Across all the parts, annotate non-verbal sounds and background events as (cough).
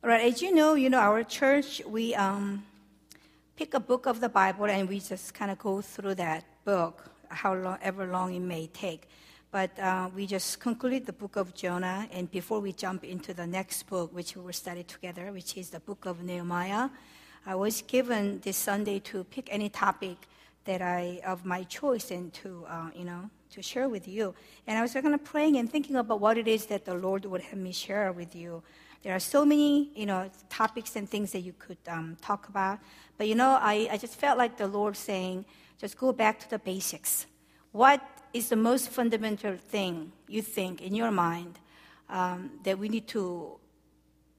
All right, as you know, you know, our church, we um, pick a book of the Bible and we just kind of go through that book, however long it may take. But uh, we just concluded the book of Jonah, and before we jump into the next book, which we will study together, which is the book of Nehemiah, I was given this Sunday to pick any topic that I of my choice and to uh, you know to share with you. And I was kind of praying and thinking about what it is that the Lord would have me share with you. There are so many, you know, topics and things that you could um, talk about. But, you know, I, I just felt like the Lord saying, just go back to the basics. What is the most fundamental thing you think in your mind um, that we need to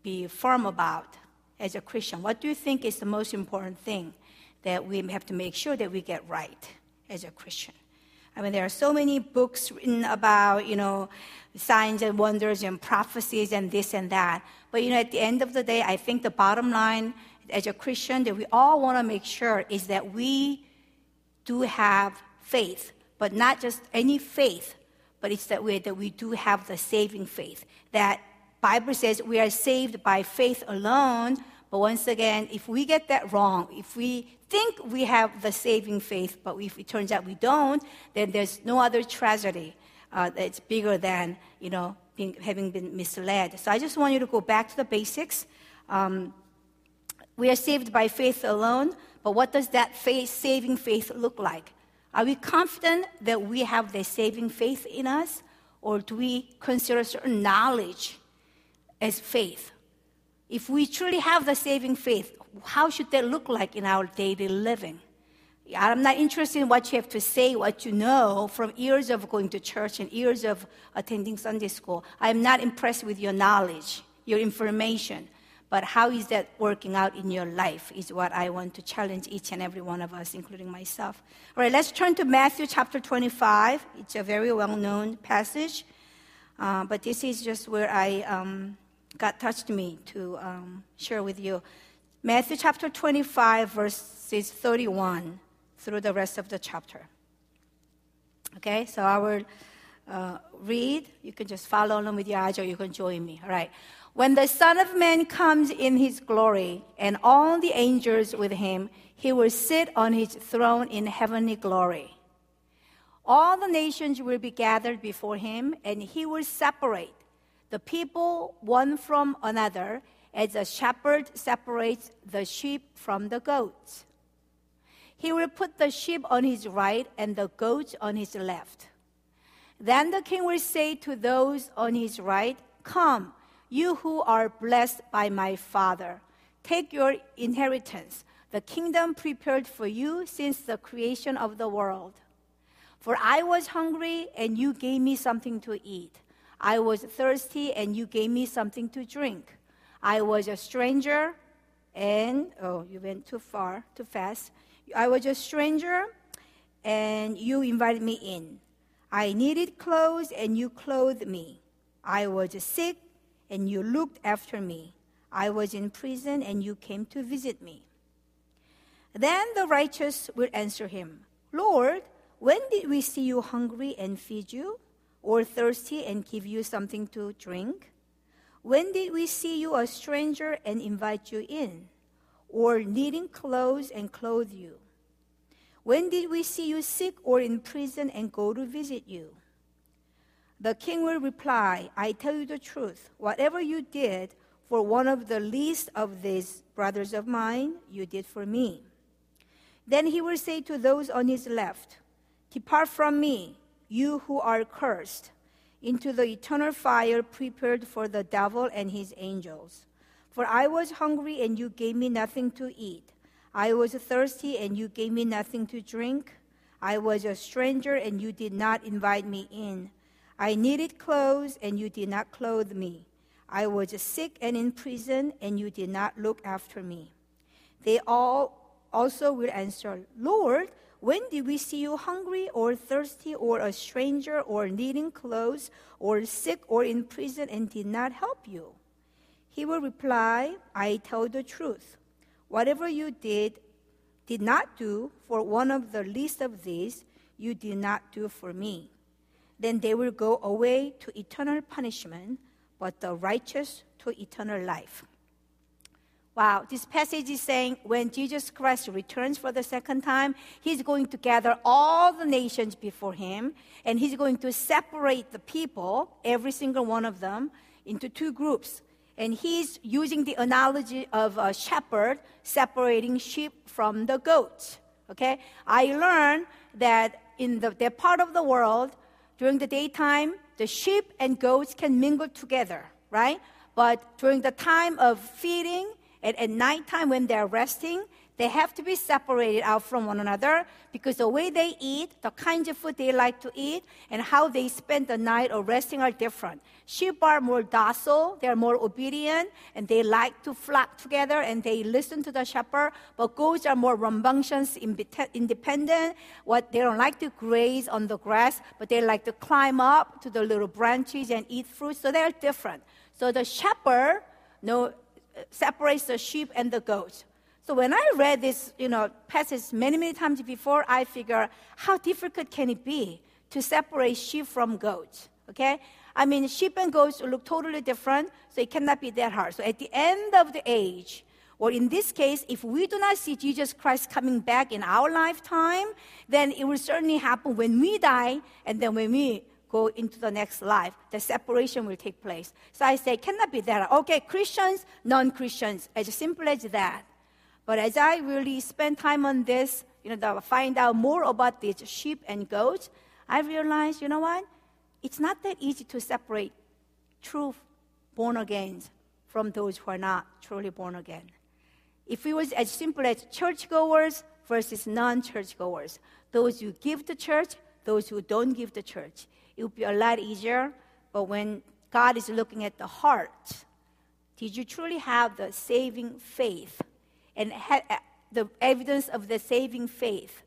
be firm about as a Christian? What do you think is the most important thing that we have to make sure that we get right as a Christian? I mean, there are so many books written about, you know, signs and wonders and prophecies and this and that. But, you know, at the end of the day, I think the bottom line as a Christian that we all want to make sure is that we do have faith, but not just any faith, but it's that way that we do have the saving faith. That Bible says we are saved by faith alone, but once again, if we get that wrong, if we think we have the saving faith, but if it turns out we don't, then there's no other tragedy uh, that's bigger than, you know, being, having been misled. So I just want you to go back to the basics. Um, we are saved by faith alone, but what does that faith, saving faith look like? Are we confident that we have the saving faith in us, or do we consider certain knowledge as faith? If we truly have the saving faith, how should that look like in our daily living? I'm not interested in what you have to say, what you know from years of going to church and years of attending Sunday school. I'm not impressed with your knowledge, your information. But how is that working out in your life is what I want to challenge each and every one of us, including myself. All right, let's turn to Matthew chapter 25. It's a very well known passage. Uh, but this is just where I, um, God touched me to um, share with you. Matthew chapter 25, verses 31 through the rest of the chapter. Okay, so I will uh, read. You can just follow along with your eyes or you can join me. All right. When the Son of Man comes in his glory and all the angels with him, he will sit on his throne in heavenly glory. All the nations will be gathered before him, and he will separate the people one from another as a shepherd separates the sheep from the goats. He will put the sheep on his right and the goats on his left. Then the king will say to those on his right, Come, you who are blessed by my Father, take your inheritance, the kingdom prepared for you since the creation of the world. For I was hungry, and you gave me something to eat. I was thirsty, and you gave me something to drink. I was a stranger, and oh, you went too far, too fast. I was a stranger, and you invited me in. I needed clothes, and you clothed me. I was sick, and you looked after me. I was in prison, and you came to visit me. Then the righteous will answer him, Lord, when did we see you hungry and feed you, or thirsty and give you something to drink? When did we see you a stranger and invite you in, or needing clothes and clothe you? When did we see you sick or in prison and go to visit you? The king will reply, I tell you the truth. Whatever you did for one of the least of these brothers of mine, you did for me. Then he will say to those on his left, Depart from me, you who are cursed into the eternal fire prepared for the devil and his angels. For I was hungry, and you gave me nothing to eat. I was thirsty, and you gave me nothing to drink. I was a stranger, and you did not invite me in. I needed clothes, and you did not clothe me. I was sick and in prison, and you did not look after me. They all also will answer, Lord, when did we see you hungry or thirsty or a stranger or needing clothes or sick or in prison and did not help you? He will reply, I tell the truth. Whatever you did, did not do for one of the least of these, you did not do for me. Then they will go away to eternal punishment, but the righteous to eternal life. Wow, this passage is saying when Jesus Christ returns for the second time, he's going to gather all the nations before him, and he's going to separate the people, every single one of them, into two groups. And he's using the analogy of a shepherd separating sheep from the goats. Okay? I learned that in the, that part of the world, during the daytime, the sheep and goats can mingle together, right? But during the time of feeding and at nighttime when they're resting, they have to be separated out from one another because the way they eat, the kinds of food they like to eat, and how they spend the night or resting are different. Sheep are more docile, they're more obedient, and they like to flock together and they listen to the shepherd. But goats are more rambunctious, independent. What they don't like to graze on the grass, but they like to climb up to the little branches and eat fruit. So they're different. So the shepherd know, separates the sheep and the goats. So when I read this, you know, passage many, many times before, I figure how difficult can it be to separate sheep from goats? Okay? I mean, sheep and goats look totally different, so it cannot be that hard. So at the end of the age, or in this case, if we do not see Jesus Christ coming back in our lifetime, then it will certainly happen when we die, and then when we go into the next life, the separation will take place. So I say, cannot be that. Okay, Christians, non Christians, as simple as that. But as I really spend time on this, you know, find out more about these sheep and goats, I realized, you know what? It's not that easy to separate true born agains from those who are not truly born again. If it was as simple as churchgoers versus non churchgoers, those who give to church, those who don't give to church, it would be a lot easier. But when God is looking at the heart, did you truly have the saving faith and ha- uh, the evidence of the saving faith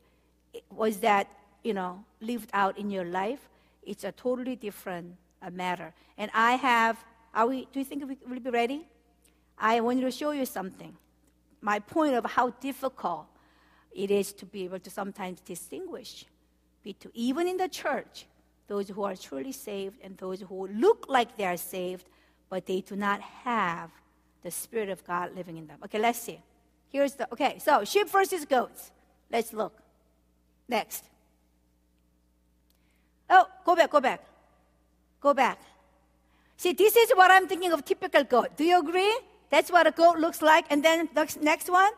was that, you know, lived out in your life. It's a totally different uh, matter. And I have, are we, do you think we will be ready? I want to show you something. My point of how difficult it is to be able to sometimes distinguish between, even in the church, those who are truly saved and those who look like they are saved, but they do not have the Spirit of God living in them. Okay, let's see. Here's the, okay, so sheep versus goats. Let's look. Next. Oh, go back, go back. Go back. See, this is what I'm thinking of typical goat. Do you agree? That's what a goat looks like. And then the next one,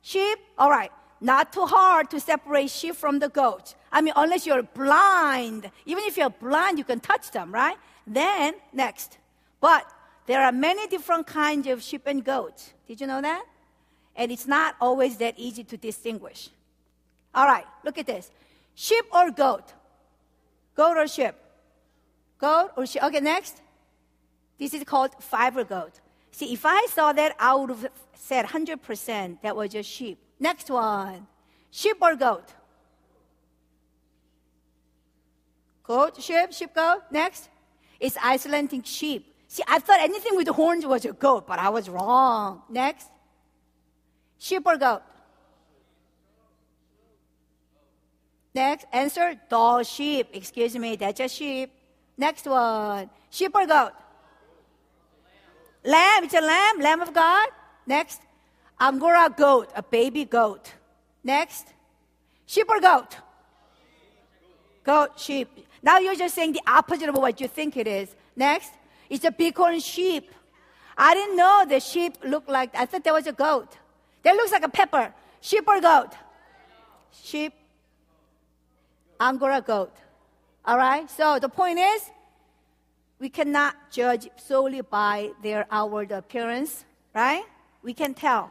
sheep. All right. Not too hard to separate sheep from the goats. I mean, unless you're blind. Even if you're blind, you can touch them, right? Then, next. But there are many different kinds of sheep and goats. Did you know that? And it's not always that easy to distinguish. All right, look at this. Sheep or goat? Goat or sheep? Goat or sheep? Okay, next. This is called fiber goat. See, if I saw that, I would have said 100% that was just sheep. Next one. Sheep or goat? Goat, sheep, sheep, goat. Next. It's Icelandic sheep. See, I thought anything with horns was a goat, but I was wrong. Next. Sheep or goat? Next answer, the sheep. Excuse me, that's a sheep. Next one, sheep or goat? Lamb, it's a lamb, lamb of God. Next, Angora goat, a baby goat. Next, sheep or goat? Goat, sheep. Now you're just saying the opposite of what you think it is. Next, it's a bighorn sheep. I didn't know the sheep looked like, I thought there was a goat. That looks like a pepper. Sheep or goat? Sheep. Angora goat. All right? So the point is, we cannot judge solely by their outward appearance, right? We can tell.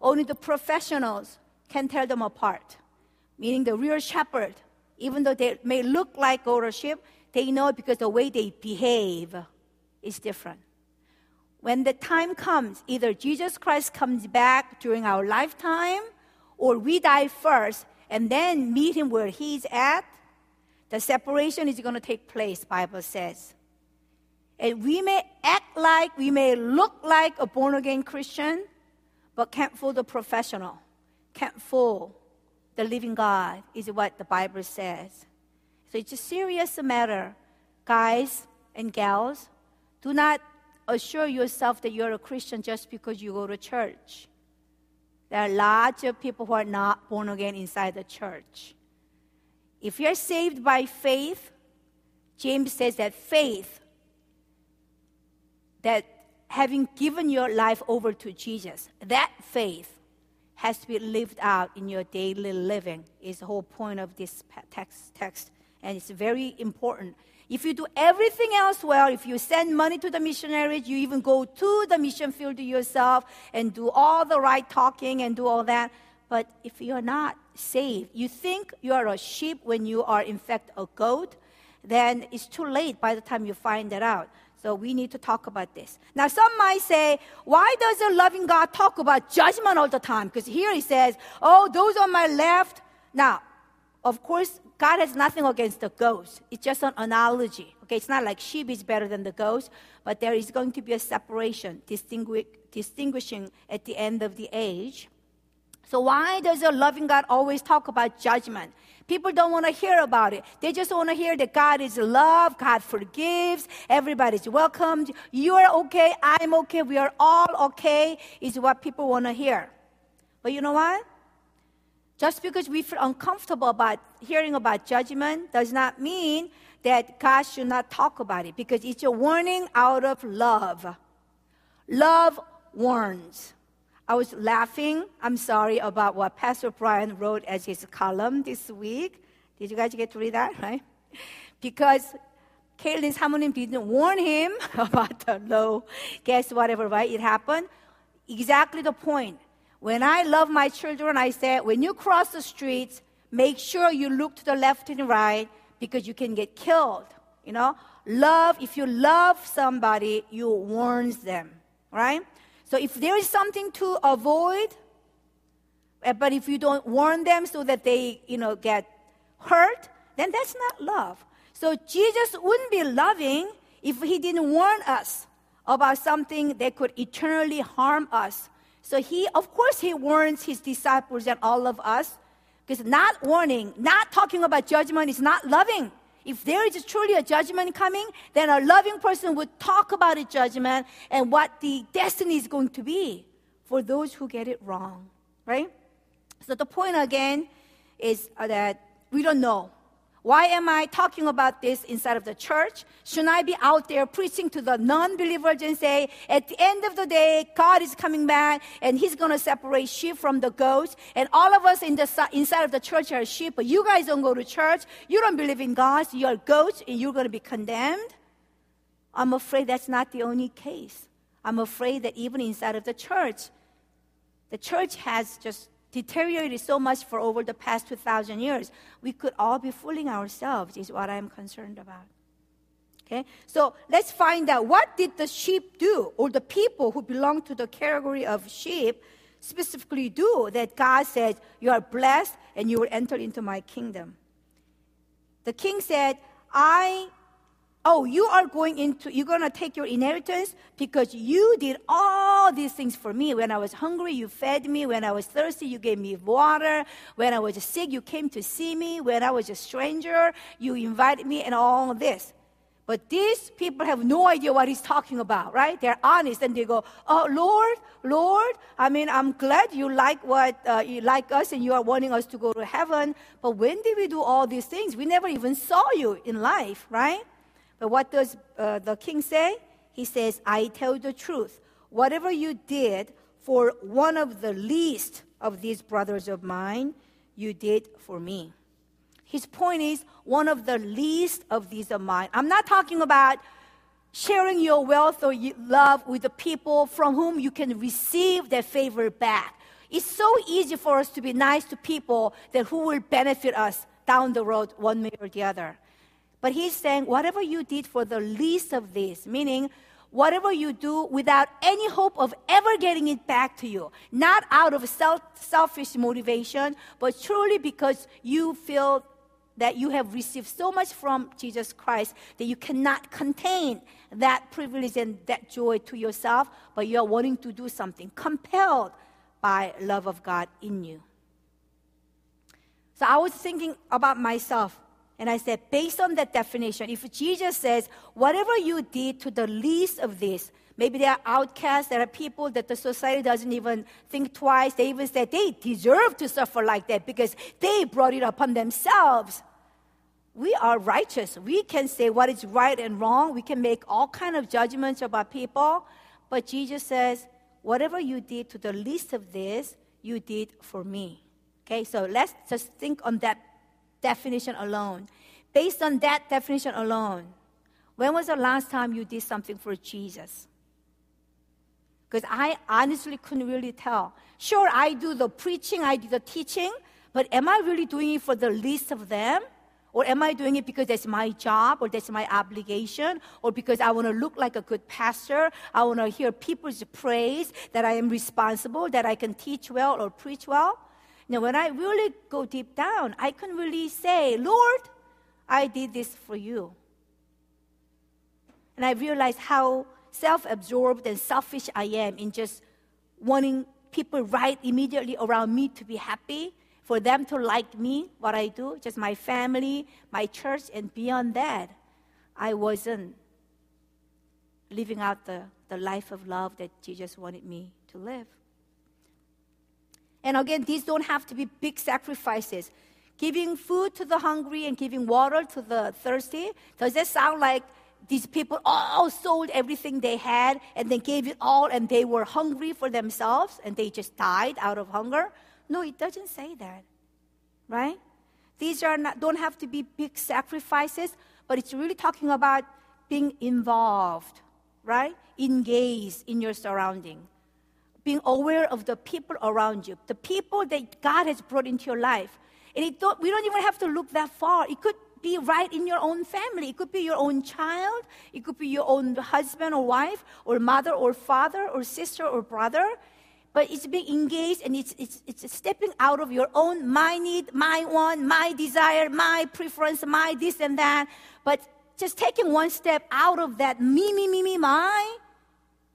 Only the professionals can tell them apart. Meaning the real shepherd, even though they may look like goat or sheep, they know because the way they behave is different when the time comes, either Jesus Christ comes back during our lifetime or we die first and then meet him where he's at, the separation is going to take place, Bible says. And we may act like, we may look like a born again Christian, but can't fool the professional, can't fool the living God, is what the Bible says. So it's a serious matter. Guys and gals, do not assure yourself that you're a Christian just because you go to church. There are lots of people who are not born again inside the church. If you're saved by faith, James says that faith, that having given your life over to Jesus, that faith has to be lived out in your daily living, is the whole point of this text. text. And it's very important. If you do everything else well, if you send money to the missionaries, you even go to the mission field yourself and do all the right talking and do all that. But if you're not saved, you think you are a sheep when you are in fact a goat, then it's too late by the time you find that out. So we need to talk about this. Now, some might say, why does a loving God talk about judgment all the time? Because here he says, oh, those on my left. Now, of course, God has nothing against the ghost. It's just an analogy. Okay, it's not like sheep is better than the ghost, but there is going to be a separation, distinguish, distinguishing at the end of the age. So why does a loving God always talk about judgment? People don't want to hear about it. They just want to hear that God is love, God forgives, everybody's welcomed. You are okay, I'm okay, we are all okay, is what people want to hear. But you know what? Just because we feel uncomfortable about hearing about judgment does not mean that God should not talk about it because it's a warning out of love. Love warns. I was laughing, I'm sorry, about what Pastor Brian wrote as his column this week. Did you guys get to read that, right? Because Caitlin's Hamonim didn't warn him (laughs) about the low gas, whatever, right? It happened. Exactly the point. When I love my children, I say, when you cross the streets, make sure you look to the left and right because you can get killed. You know, love, if you love somebody, you warns them, right? So if there is something to avoid, eh, but if you don't warn them so that they, you know, get hurt, then that's not love. So Jesus wouldn't be loving if he didn't warn us about something that could eternally harm us. So he, of course, he warns his disciples and all of us, because not warning, not talking about judgment is not loving. If there is truly a judgment coming, then a loving person would talk about a judgment and what the destiny is going to be for those who get it wrong, right? So the point again is uh, that we don't know why am I talking about this inside of the church? Should I be out there preaching to the non believers and say, at the end of the day, God is coming back and He's going to separate sheep from the goats, and all of us in the, inside of the church are sheep, but you guys don't go to church, you don't believe in God, so you're goats, and you're going to be condemned? I'm afraid that's not the only case. I'm afraid that even inside of the church, the church has just deteriorated so much for over the past 2,000 years. We could all be fooling ourselves, is what I'm concerned about. Okay? So let's find out what did the sheep do, or the people who belong to the category of sheep specifically do that God said, You are blessed and you will enter into my kingdom. The king said, I oh, you are going into, you're going to take your inheritance because you did all these things for me. When I was hungry, you fed me. When I was thirsty, you gave me water. When I was sick, you came to see me. When I was a stranger, you invited me and all this. But these people have no idea what he's talking about, right? They're honest and they go, "Oh Lord, Lord, I mean, I'm glad you like what uh, you like us and you are wanting us to go to heaven. But when did we do all these things? We never even saw you in life, right?" But what does uh, the king say? He says, I tell the truth. Whatever you did for one of the least of these brothers of mine, you did for me. His point is, one of the least of these of mine. I'm not talking about sharing your wealth or love with the people from whom you can receive their favor back. It's so easy for us to be nice to people that who will benefit us down the road one way or the other. But he's saying, whatever you did for the least of these, meaning whatever you do without any hope of ever getting it back to you, not out of self, selfish motivation, but truly because you feel that you have received so much from Jesus Christ that you cannot contain that privilege and that joy to yourself, but you are wanting to do something, compelled by love of God in you. So I was thinking about myself and I said, based on that definition, if Jesus says, whatever you did to the least of this, Maybe they are outcasts. There are people that the society doesn't even think twice. They even say they deserve to suffer like that because they brought it upon themselves. We are righteous. We can say what is right and wrong. We can make all kind of judgments about people. But Jesus says, whatever you did to the least of this, you did for me. Okay, so let's just think on that definition alone. Based on that definition alone, when was the last time you did something for Jesus? Because I honestly couldn't really tell. Sure, I do the preaching, I do the teaching, but am I really doing it for the least of them? Or am I doing it because that's my job or that's my obligation or because I want to look like a good pastor? I want to hear people's praise that I am responsible, that I can teach well or preach well? Now, when I really go deep down, I can really say, Lord, I did this for you. And I realize how self absorbed and selfish I am in just wanting people right immediately around me to be happy for them to like me, what I do, just my family, my church, and beyond that, I wasn't living out the, the life of love that Jesus wanted me to live. And again, these don't have to be big sacrifices. Giving food to the hungry and giving water to the thirsty, does that sound like these people all sold everything they had and then gave it all and they were hungry for themselves and they just died out of hunger? No, it doesn't say that, right? These are not, don't have to be big sacrifices, but it's really talking about being involved, right? Engaged in your surrounding, being aware of the people around you, the people that God has brought into your life. And don't, we don't even have to look that far. It could be right in your own family. It could be your own child. It could be your own husband or wife, or mother or father, or sister or brother but it's being engaged and it's, it's, it's stepping out of your own my need, my want, my desire, my preference, my this and that. But just taking one step out of that me, me, me, me, my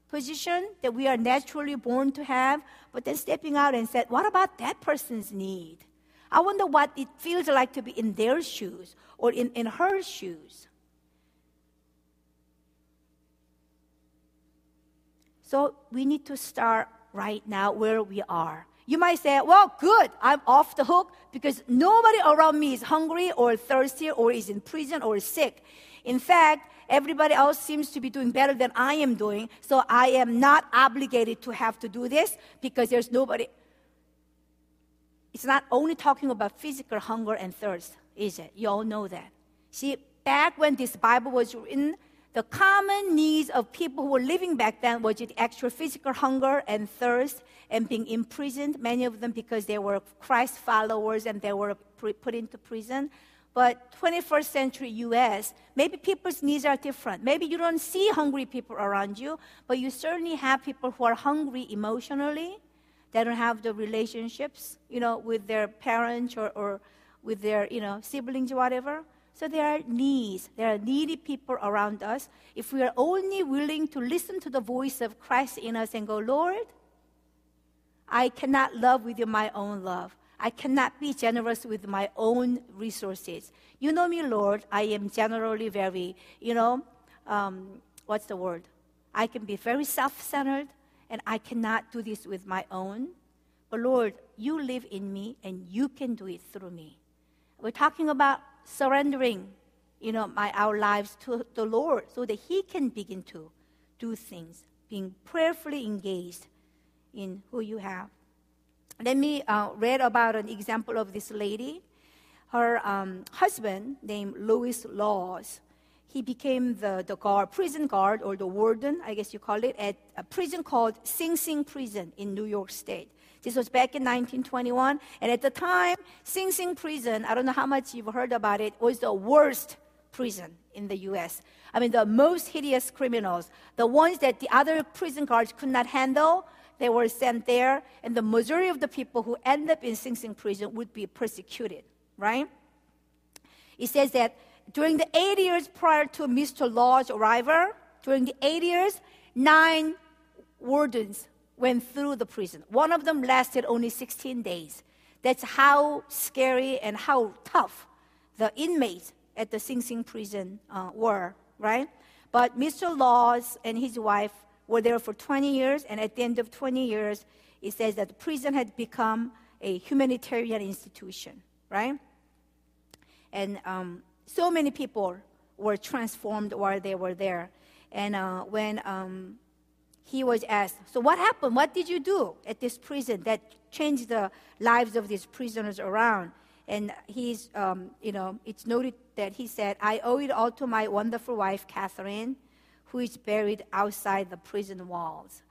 position that we are naturally born to have, but then stepping out and said, what about that person's need? I wonder what it feels like to be in their shoes or in, in her shoes. So we need to start right now where we are. You might say, well, good, I'm off the hook because nobody around me is hungry or thirsty or is in prison or sick. In fact, everybody else seems to be doing better than I am doing, so I am not obligated to have to do this because there's nobody. It's not only talking about physical hunger and thirst, is it? You all know that. See, back when this Bible was written, the common needs of people who were living back then was the actual physical hunger and thirst and being imprisoned, many of them because they were Christ followers and they were put into prison. But 21st century US, maybe people's needs are different. Maybe you don't see hungry people around you, but you certainly have people who are hungry emotionally. They don't have the relationships, you know, with their parents or, or with their, you know, siblings or whatever. So there are needs. There are needy people around us. If we are only willing to listen to the voice of Christ in us and go, Lord, I cannot love with my own love. I cannot be generous with my own resources. You know me, Lord. I am generally very, you know, um, what's the word? I can be very self centered and I cannot do this with my own. But Lord, you live in me and you can do it through me. We're talking about surrendering, you know, my, our lives to the Lord so that He can begin to do things, being prayerfully engaged in who you have. Let me uh, read about an example of this lady. Her um, husband, named Lewis Lawes, he became the, the guard, prison guard, or the warden, I guess you call it, at a prison called Sing Sing Prison in New York State. This was back in 1921. And at the time, Sing Sing prison, I don't know how much you've heard about it, was the worst prison in the US. I mean, the most hideous criminals, the ones that the other prison guards could not handle, they were sent there. And the majority of the people who end up in Sing Sing prison would be persecuted, right? It says that during the eight years prior to Mr. Law's arrival, during the eight years, nine wardens went through the prison. One of them lasted only 16 days. That's how scary and how tough the inmates at the Sing Sing prison uh, were, right? But Mr. Lawes and his wife were there for 20 years, and at the end of 20 years, it says that the prison had become a humanitarian institution, right? And um, so many people were transformed while they were there. And uh, when um, he was asked, So, what happened? What did you do at this prison that changed the lives of these prisoners around? And he's, um, you know, it's noted that he said, I owe it all to my wonderful wife, Catherine, who is buried outside the prison walls.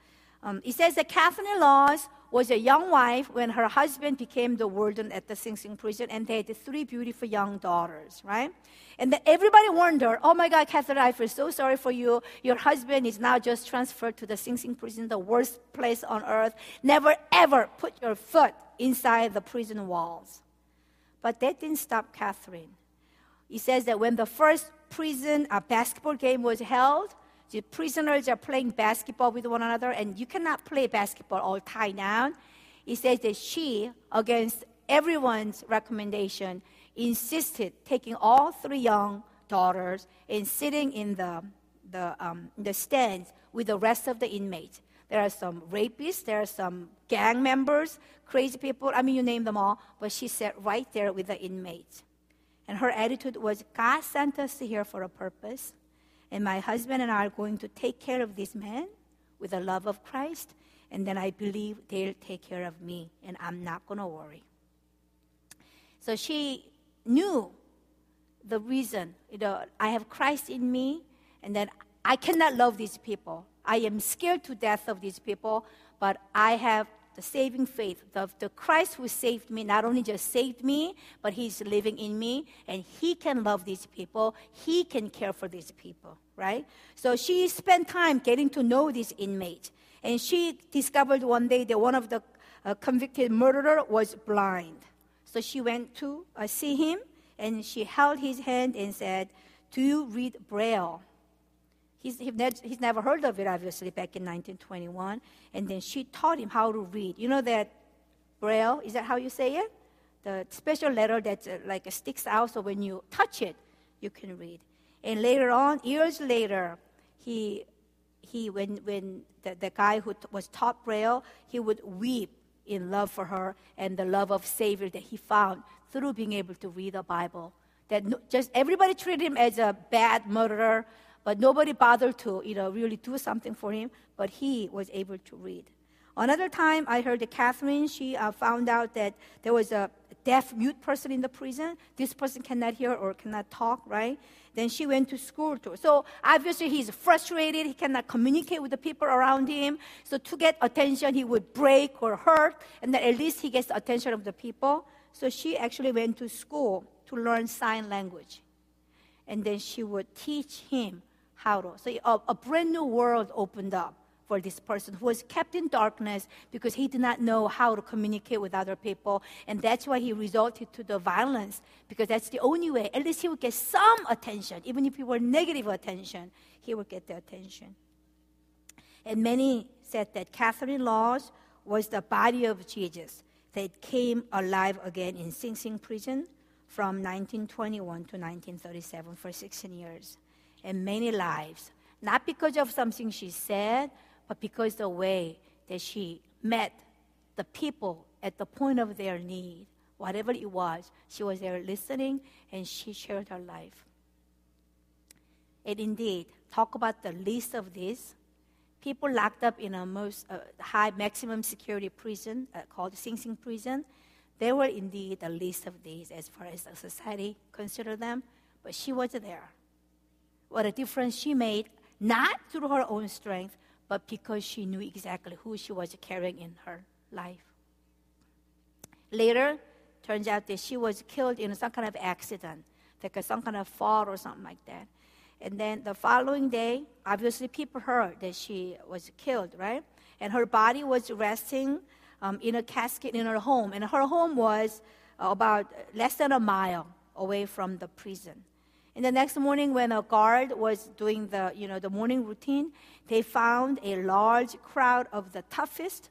Um, it says that Catherine Lawes was a young wife when her husband became the warden at the Sing Sing prison, and they had three beautiful young daughters, right? And then everybody wondered, oh my God, Catherine, I feel so sorry for you. Your husband is now just transferred to the Sing Sing prison, the worst place on earth. Never ever put your foot inside the prison walls. But that didn't stop Catherine. He says that when the first prison uh, basketball game was held, the prisoners are playing basketball with one another, and you cannot play basketball all tied down. He says that she, against everyone's recommendation, insisted taking all three young daughters and sitting in the, the, um, the stands with the rest of the inmates. There are some rapists, there are some gang members, crazy people, I mean, you name them all, but she sat right there with the inmates. And her attitude was God sent us here for a purpose. And my husband and I are going to take care of this man with the love of Christ. And then I believe they'll take care of me. And I'm not going to worry. So she knew the reason. You know, I have Christ in me. And then I cannot love these people. I am scared to death of these people. But I have the saving faith, the, the Christ who saved me, not only just saved me, but he's living in me, and he can love these people, he can care for these people, right? So she spent time getting to know these inmates, and she discovered one day that one of the uh, convicted murderer was blind. So she went to uh, see him, and she held his hand and said, Do you read Braille? He's, he's never heard of it, obviously, back in 1921. And then she taught him how to read. You know that Braille, is that how you say it? The special letter that uh, like sticks out, so when you touch it, you can read. And later on, years later, he, he when, when the, the guy who t- was taught Braille, he would weep in love for her and the love of Savior that he found through being able to read the Bible. That just everybody treated him as a bad murderer, but nobody bothered to, you know, really do something for him, but he was able to read. Another time, I heard that Catherine, she uh, found out that there was a deaf mute person in the prison. This person cannot hear or cannot talk, right? Then she went to school too. So obviously he's frustrated. He cannot communicate with the people around him. So to get attention, he would break or hurt, and then at least he gets the attention of the people. So she actually went to school to learn sign language. And then she would teach him how. So a, a brand new world opened up for this person who was kept in darkness because he did not know how to communicate with other people. And that's why he resorted to the violence because that's the only way. At least he would get some attention. Even if it were negative attention, he would get the attention. And many said that Catherine Lawes was the body of Jesus that came alive again in Sing Sing prison from 1921 to 1937 for 16 years and many lives, not because of something she said, but because the way that she met the people at the point of their need, whatever it was, she was there listening and she shared her life. And indeed, talk about the least of this. People locked up in a most uh, high maximum security prison uh, called Sing Sing prison, they were indeed the least of these as far as the society considered them, but she was there what a difference she made, not through her own strength, but because she knew exactly who she was carrying in her life. Later, turns out that she was killed in some kind of accident, like some kind of fall or something like that. And then the following day, obviously people heard that she was killed, right? And her body was resting um, in a casket in her home. And her home was about less than a mile away from the prison. And the next morning, when a guard was doing the, you know, the morning routine, they found a large crowd of the toughest,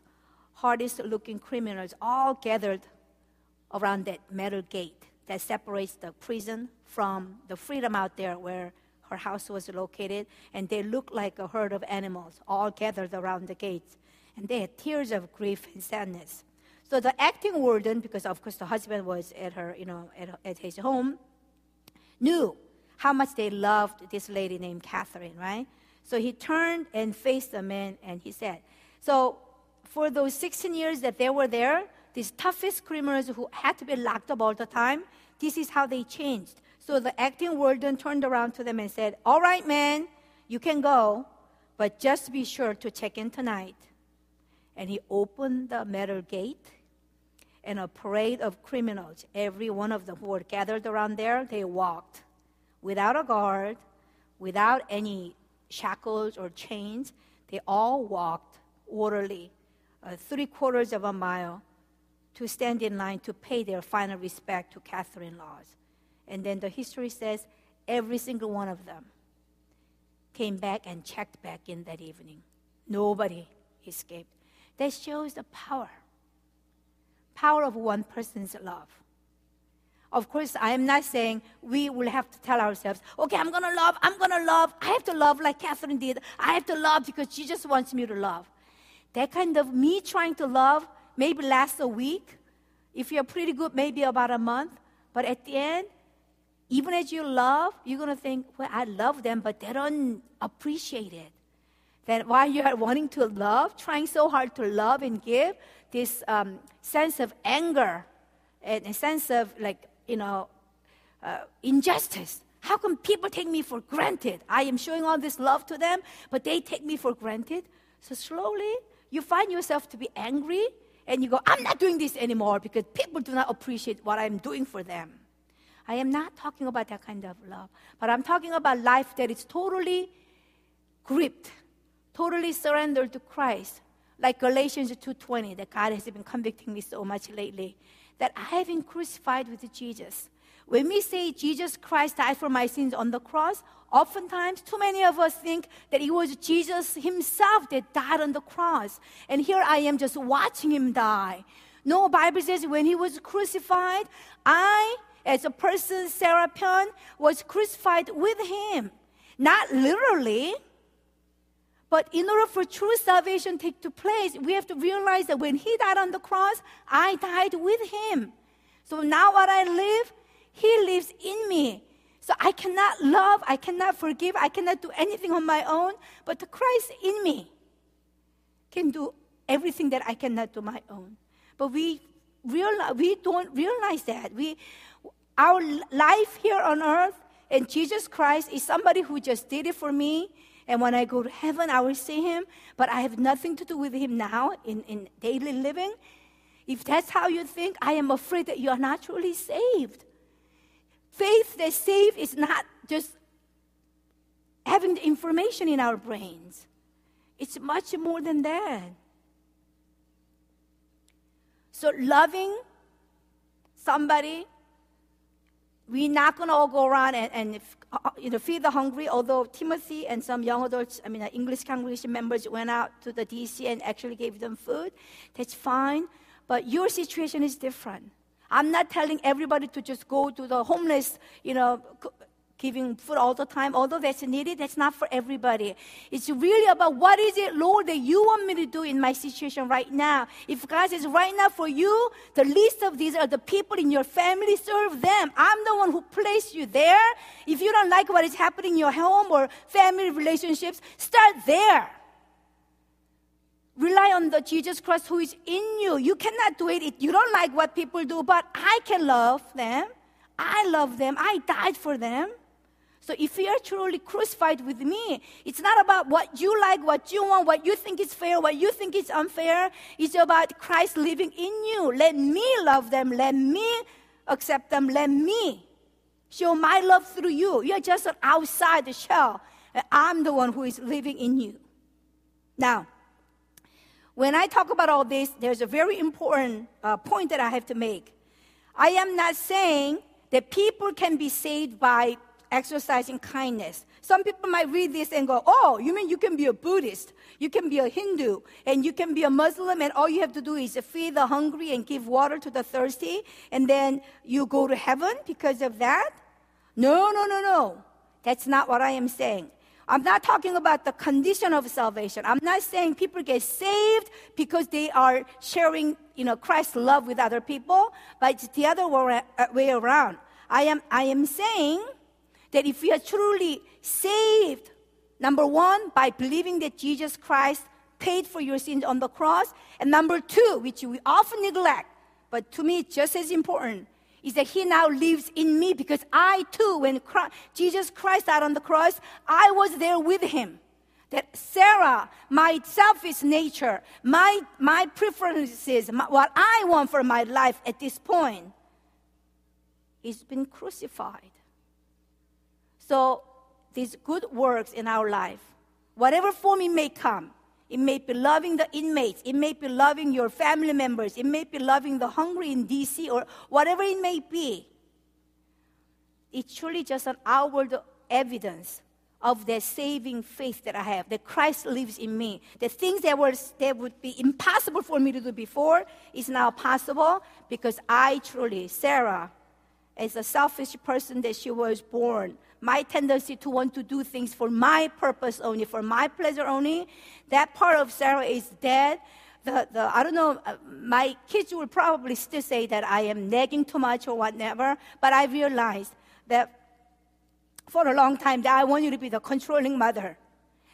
hardest looking criminals all gathered around that metal gate that separates the prison from the freedom out there where her house was located, and they looked like a herd of animals, all gathered around the gates. And they had tears of grief and sadness. So the acting warden, because of course the husband was at her, you know, at, at his home, knew how much they loved this lady named Catherine, right? So he turned and faced the man and he said, So for those 16 years that they were there, these toughest criminals who had to be locked up all the time, this is how they changed. So the acting warden turned around to them and said, All right, man, you can go, but just be sure to check in tonight. And he opened the metal gate, and a parade of criminals, every one of them who were gathered around there, they walked without a guard, without any shackles or chains. They all walked orderly, uh, three quarters of a mile, to stand in line to pay their final respect to Catherine Lawes. And then the history says every single one of them came back and checked back in that evening. Nobody escaped. That shows the power power of one person's love. Of course, I am not saying we will have to tell ourselves, okay, I'm going to love, I'm going to love. I have to love like Catherine did. I have to love because Jesus wants me to love. That kind of me trying to love maybe lasts a week. If you're pretty good, maybe about a month. But at the end, even as you love, you're going to think, well, I love them, but they don't appreciate it. Then while you are wanting to love, trying so hard to love and give, this um, sense of anger and a sense of like, you know, uh, injustice. How come people take me for granted? I am showing all this love to them, but they take me for granted. So slowly, you find yourself to be angry, and you go, I'm not doing this anymore because people do not appreciate what I'm doing for them. I am not talking about that kind of love, but I'm talking about life that is totally gripped, totally surrendered to Christ, like Galatians 2:20 that God has been convicting me so much lately that I have been crucified with Jesus. When we say Jesus Christ died for my sins on the cross, oftentimes too many of us think that it was Jesus himself that died on the cross. And here I am just watching him die. No, Bible says when he was crucified, I, as a person, Sarah Pyun, was crucified with him. Not literally, but in order for true salvation to take place, we have to realize that when he died on the cross, I died with him. So now what I live, he lives in me. So I cannot love, I cannot forgive, I cannot do anything on my own, but the Christ in me can do everything that I cannot do my own. But we realize, we don't realize that. We, our life here on earth and Jesus Christ is somebody who just did it for me and when I go to heaven, I will see him, but I have nothing to do with him now in, in daily living. If that's how you think, I am afraid that you are not truly saved. Faith that saved is not just having the information in our brains, it's much more than that. So, loving somebody we're not going to all go around and, and uh, you know, feed the hungry, although Timothy and some young adults, I mean, uh, English congregation members went out to the DC and actually gave them food. That's fine. But your situation is different. I'm not telling everybody to just go to the homeless, you know, giving food all the time, although that's needed, that's not for everybody. It's really about what is it, Lord, that you want me to do in my situation right now. If God says right now for you, the least of these are the people in your family, serve them. I'm the one who placed you there. If you don't like what is happening in your home or family relationships, start there. Rely on the Jesus Christ who is in you. You cannot do it. You don't like what people do, but I can love them. I love them. I died for them. So if you are truly crucified with me, it's not about what you like, what you want, what you think is fair, what you think is unfair. It's about Christ living in you. Let me love them. Let me accept them. Let me show my love through you. You're just an outside the shell. I'm the one who is living in you. Now, when I talk about all this, there's a very important uh, point that I have to make. I am not saying that people can be saved by exercising kindness. Some people might read this and go, Oh, you mean you can be a Buddhist, you can be a Hindu, and you can be a Muslim, and all you have to do is feed the hungry and give water to the thirsty, and then you go to heaven because of that? No, no, no, no. That's not what I am saying. I'm not talking about the condition of salvation. I'm not saying people get saved because they are sharing, you know, Christ's love with other people, but it's the other way uh, around. I am, I am saying that if we are truly saved, number one, by believing that Jesus Christ paid for your sins on the cross, and number two, which we often neglect, but to me just as important, is that he now lives in me because I too, when Christ, Jesus Christ died on the cross, I was there with him. That Sarah, my selfish nature, my, my preferences, my, what I want for my life at this point, is been crucified. So these good works in our life, whatever form it may come, it may be loving the inmates. It may be loving your family members. It may be loving the hungry in DC or whatever it may be. It's truly just an outward evidence of the saving faith that I have, that Christ lives in me. The things that, were, that would be impossible for me to do before is now possible because I truly, Sarah, as a selfish person that she was born, my tendency to want to do things for my purpose only, for my pleasure only, that part of Sarah is dead. The, the, I don't know, uh, my kids will probably still say that I am nagging too much or whatever, but I realized that for a long time that I want you to be the controlling mother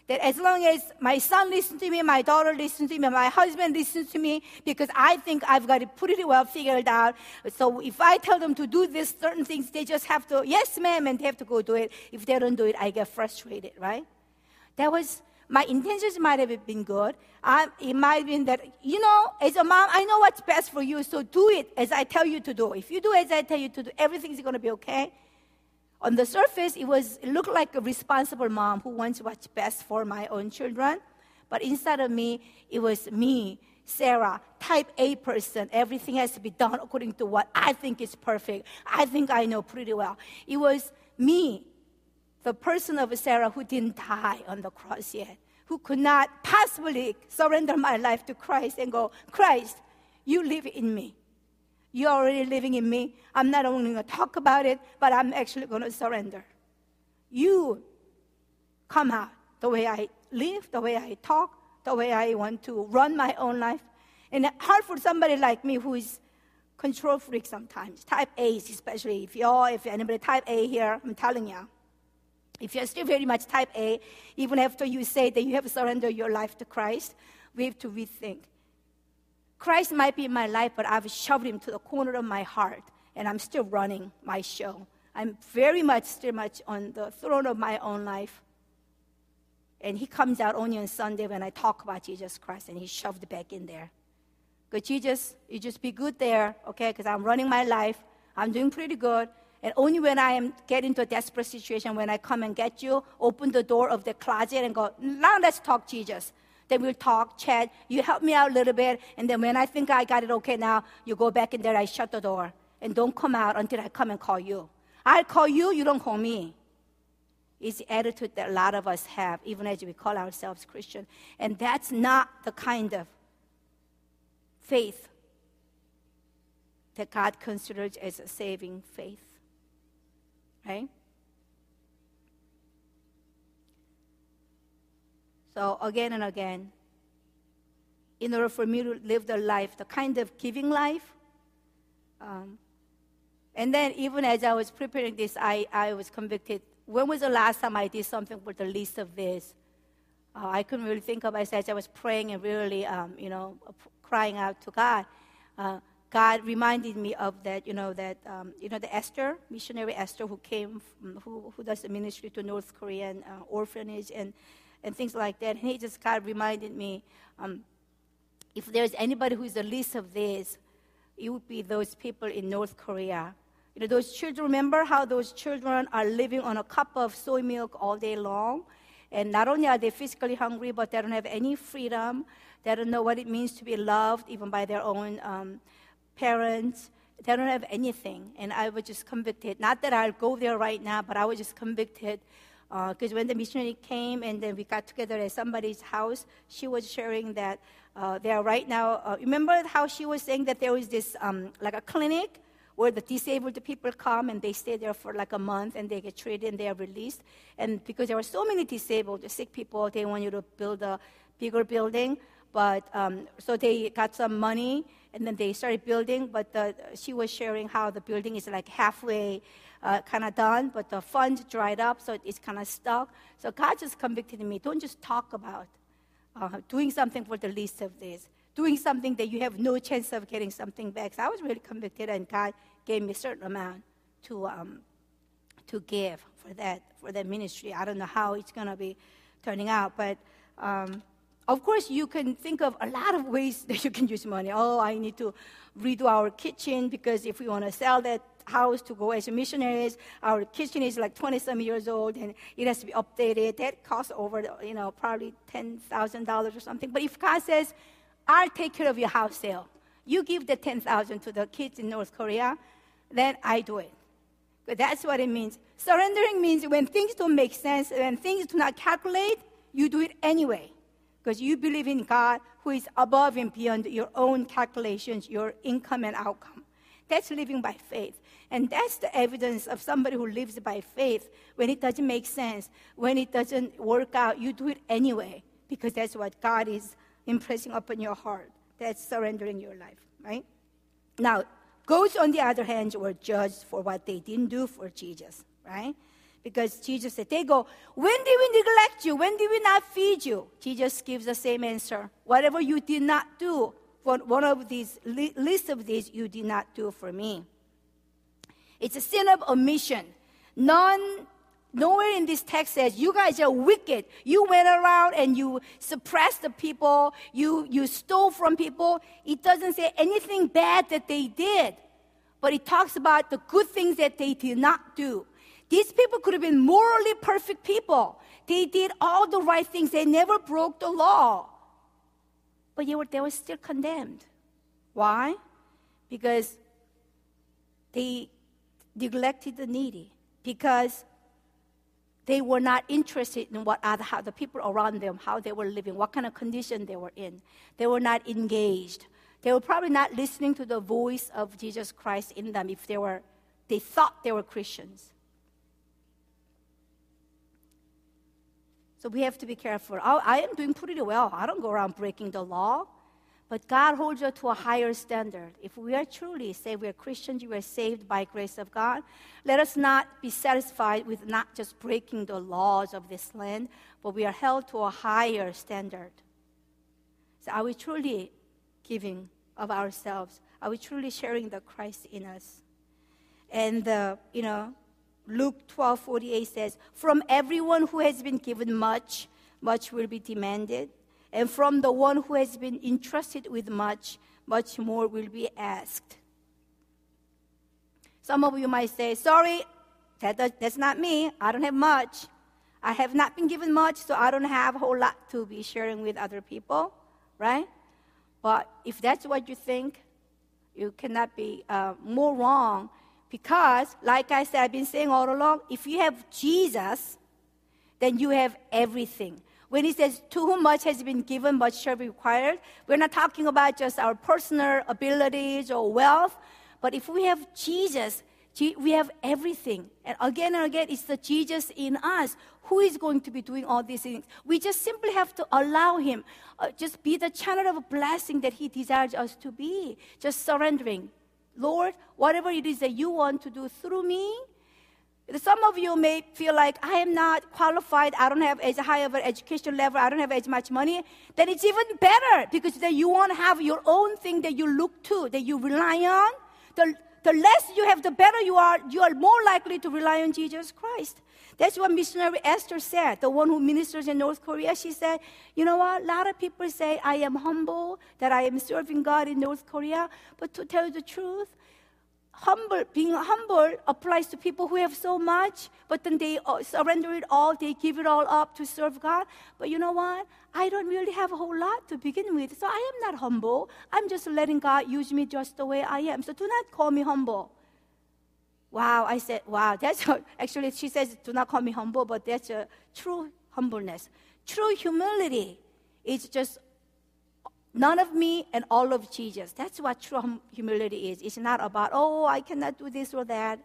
that as long as my son listens to me, my daughter listens to me, my husband listens to me, because I think I've got it pretty well figured out. So if I tell them to do this certain things, they just have to, yes, ma'am, and they have to go do it. If they don't do it, I get frustrated, right? That was my intentions might have been good. Um, it might have been that, you know, as a mom, I know what's best for you, so do it as I tell you to do. If you do as I tell you to do, everything's going to be okay. On the surface, it, was, it looked like a responsible mom who wants what's best for my own children. But inside of me, it was me, Sarah, type A person. Everything has to be done according to what I think is perfect. I think I know pretty well. It was me, the person of Sarah who didn't die on the cross yet, who could not possibly surrender my life to Christ and go, Christ, you live in me. You're already living in me. I'm not only going to talk about it, but I'm actually going to surrender. You come out the way I live, the way I talk, the way I want to run my own life. And hard for somebody like me who is control freak sometimes, type A's especially. If you're, if anybody type A here, I'm telling you. If you're still very much type A, even after you say that you have surrendered your life to Christ, we have to rethink. Christ might be in my life, but I've shoved him to the corner of my heart, and I'm still running my show. I'm very much, still much on the throne of my own life. And he comes out only on Sunday when I talk about Jesus Christ, and he's shoved back in there. But Jesus, you just be good there, okay? Because I'm running my life. I'm doing pretty good. And only when I am get into a desperate situation, when I come and get you, open the door of the closet and go, now let's talk Jesus. Then we'll talk, chat. You help me out a little bit. And then when I think I got it okay now, you go back in there, I shut the door. And don't come out until I come and call you. I'll call you, you don't call me. It's the attitude that a lot of us have, even as we call ourselves Christian. And that's not the kind of faith that God considers as a saving faith. Right? So again and again, in order for me to live the life, the kind of giving life. Um, and then even as I was preparing this, I, I was convicted. When was the last time I did something for the least of this? Uh, I couldn't really think of it as I was praying and really, um, you know, crying out to God. Uh, God reminded me of that, you know, that, um, you know, the Esther, missionary Esther, who came, from, who, who does the ministry to North Korean uh, orphanage, and and things like that. And he just kind of reminded me um, if there's anybody who's the least of this, it would be those people in North Korea. You know, those children, remember how those children are living on a cup of soy milk all day long? And not only are they physically hungry, but they don't have any freedom. They don't know what it means to be loved, even by their own um, parents. They don't have anything. And I was just convicted. Not that I'll go there right now, but I was just convicted because uh, when the missionary came and then we got together at somebody's house, she was sharing that uh, there right now. Uh, remember how she was saying that there was this um, like a clinic where the disabled people come and they stay there for like a month and they get treated and they are released. And because there are so many disabled, sick people, they want you to build a bigger building. But um, so they got some money and then they started building. But the, she was sharing how the building is like halfway uh, kind of done, but the funds dried up, so it's kind of stuck. So God just convicted me don't just talk about uh, doing something for the least of these doing something that you have no chance of getting something back. So I was really convicted, and God gave me a certain amount to um, to give for that for that ministry. I don't know how it's going to be turning out, but um, of course you can think of a lot of ways (laughs) that you can use money. Oh, I need to redo our kitchen because if we want to sell that house to go as missionaries, our kitchen is like 20 some years old and it has to be updated. That costs over, you know, probably $10,000 or something. But if God says, I'll take care of your house sale. You give the 10,000 to the kids in North Korea, then I do it. But that's what it means. Surrendering means when things don't make sense, when things do not calculate, you do it anyway. Because you believe in God who is above and beyond your own calculations, your income and outcome. That's living by faith. And that's the evidence of somebody who lives by faith. When it doesn't make sense, when it doesn't work out, you do it anyway, because that's what God is impressing upon your heart. That's surrendering your life, right? Now, goats, on the other hand, were judged for what they didn't do for Jesus, right? Because Jesus said, they go, when did we neglect you? When did we not feed you? Jesus gives the same answer. Whatever you did not do for one of these, list of these, you did not do for me. It's a sin of omission. None Nowhere in this text says you guys are wicked. You went around and you suppressed the people. You, you stole from people. It doesn't say anything bad that they did, but it talks about the good things that they did not do. These people could have been morally perfect people. They did all the right things. They never broke the law. But were, they were still condemned. Why? Because they neglected the needy. Because they were not interested in what other, how the people around them, how they were living, what kind of condition they were in. They were not engaged. They were probably not listening to the voice of Jesus Christ in them if they were, they thought they were Christians. So we have to be careful. I, I am doing pretty well. I don't go around breaking the law. But God holds us to a higher standard. If we are truly say we are Christians, we are saved by grace of God, let us not be satisfied with not just breaking the laws of this land, but we are held to a higher standard. So are we truly giving of ourselves? Are we truly sharing the Christ in us? And uh, you know, Luke 12 48 says, From everyone who has been given much, much will be demanded and from the one who has been entrusted with much, much more will be asked. Some of you might say, Sorry, that, that's not me. I don't have much. I have not been given much, so I don't have a whole lot to be sharing with other people, right? But if that's what you think, you cannot be uh, more wrong because, like I said, I've been saying all along, if you have Jesus, then you have everything. When he says, to whom much has been given, much shall be required, we're not talking about just our personal abilities or wealth, but if we have Jesus, we have everything. And again and again, it's the Jesus in us who is going to be doing all these things. We just simply have to allow Him, uh, just be the channel of blessing that He desires us to be, just surrendering. Lord, whatever it is that you want to do through me, some of you may feel like I am not qualified, I don't have as high of an education level, I don't have as much money. Then it's even better because then you want to have your own thing that you look to, that you rely on. The, the less you have, the better you are. You are more likely to rely on Jesus Christ. That's what missionary Esther said, the one who ministers in North Korea. She said, You know what? A lot of people say I am humble, that I am serving God in North Korea. But to tell you the truth, humble, being humble applies to people who have so much, but then they uh, surrender it all, they give it all up to serve God. But you know what? I don't really have a whole lot to begin with, so I am not humble. I'm just letting God use me just the way I am. So do not call me humble. Wow, I said, wow, that's (laughs) actually, she says, do not call me humble, but that's a true humbleness. True humility is just None of me and all of Jesus. That's what true humility is. It's not about, oh, I cannot do this or that.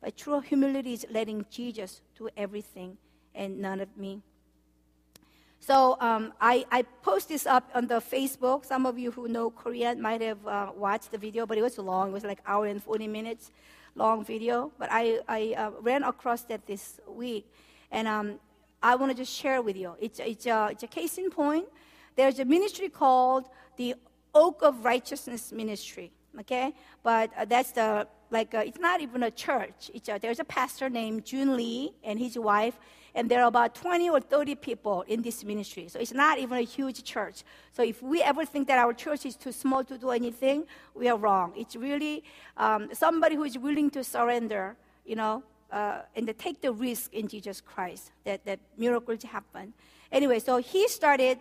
But true humility is letting Jesus do everything and none of me. So um, I, I post this up on the Facebook. Some of you who know Korean might have uh, watched the video, but it was long. It was like hour and 40 minutes long video. But I, I uh, ran across that this week. And um, I want to just share with you. It's, it's, a, it's a case in point. There's a ministry called the Oak of Righteousness Ministry. Okay? But uh, that's the, like, uh, it's not even a church. It's a, there's a pastor named Jun Lee and his wife and there are about 20 or 30 people in this ministry. So it's not even a huge church. So if we ever think that our church is too small to do anything, we are wrong. It's really um, somebody who is willing to surrender, you know, uh, and to take the risk in Jesus Christ that, that miracles happen. Anyway, so he started,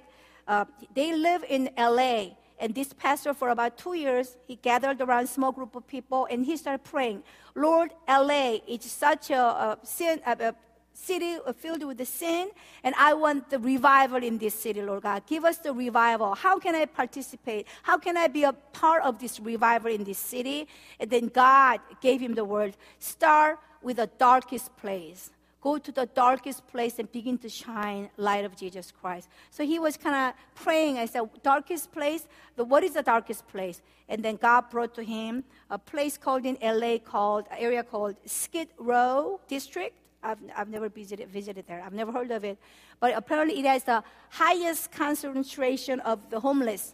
uh, they live in LA. And this pastor, for about two years, he gathered around a small group of people and he started praying, Lord, LA is such a, a, sin, a, a city filled with sin, and I want the revival in this city, Lord God. Give us the revival. How can I participate? How can I be a part of this revival in this city? And then God gave him the word start with the darkest place. Go to the darkest place and begin to shine light of Jesus Christ. So he was kind of praying. I said, darkest place? The, what is the darkest place? And then God brought to him a place called in LA called, area called Skid Row District I've, I've never visited, visited there. I've never heard of it. But apparently, it has the highest concentration of the homeless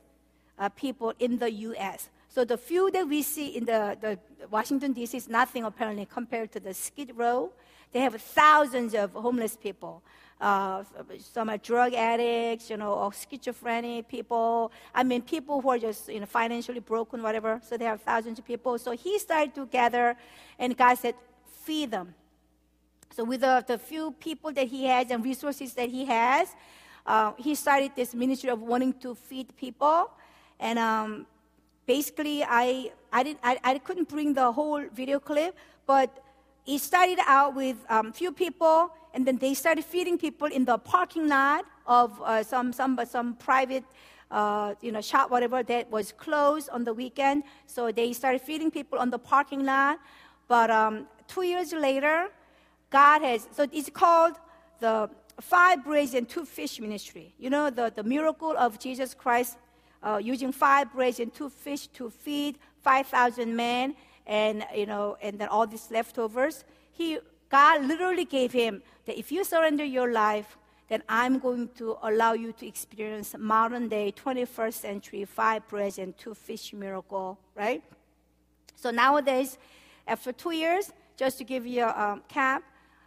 uh, people in the U.S. So the few that we see in the, the Washington, D.C. is nothing apparently compared to the Skid Row. They have thousands of homeless people. Uh, some are drug addicts, you know, or schizophrenic people. I mean, people who are just you know, financially broken, whatever. So they have thousands of people. So he started to gather, and God said, feed them so, with the, the few people that he has and resources that he has, uh, he started this ministry of wanting to feed people. And um, basically, I, I, didn't, I, I couldn't bring the whole video clip, but he started out with a um, few people, and then they started feeding people in the parking lot of uh, some, some, some private uh, you know, shop, whatever, that was closed on the weekend. So they started feeding people on the parking lot. But um, two years later, God has, so it's called the five breads and two fish ministry. You know, the, the miracle of Jesus Christ uh, using five breads and two fish to feed 5,000 men and, you know, and then all these leftovers. He, God literally gave him that if you surrender your life, then I'm going to allow you to experience modern day 21st century five breads and two fish miracle, right? So nowadays, after two years, just to give you a um, cap,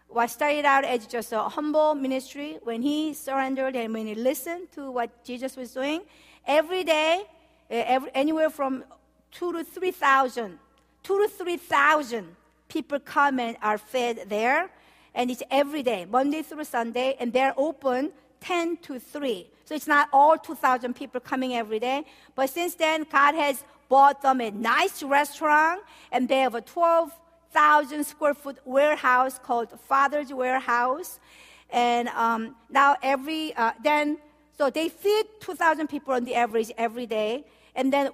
what started out as just a humble ministry, when he surrendered and when he listened to what Jesus was doing, every day, eh, every, anywhere from two to three thousand, two to three thousand people come and are fed there, and it's every day, Monday through Sunday, and they're open 10 to 3. So it's not all 2,000 people coming every day, but since then, God has bought them a nice restaurant, and they have a 12 thousand square foot warehouse called Father's Warehouse, and um, now every uh, then so they feed two thousand people on the average every day, and then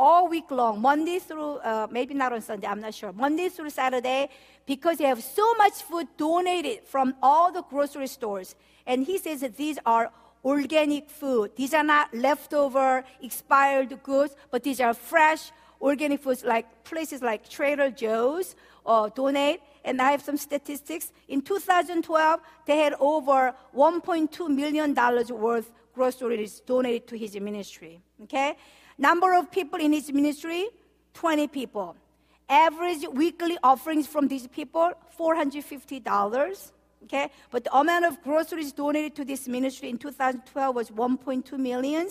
all week long, Monday through uh, maybe not on Sunday, I'm not sure, Monday through Saturday, because they have so much food donated from all the grocery stores, and he says that these are organic food. These are not leftover, expired goods, but these are fresh, organic foods like places like Trader Joe's uh, donate. And I have some statistics. In 2012, they had over 1.2 million dollars worth groceries donated to his ministry. Okay, number of people in his ministry, 20 people. Average weekly offerings from these people, $450. Okay, but the amount of groceries donated to this ministry in 2012 was 1.2 million.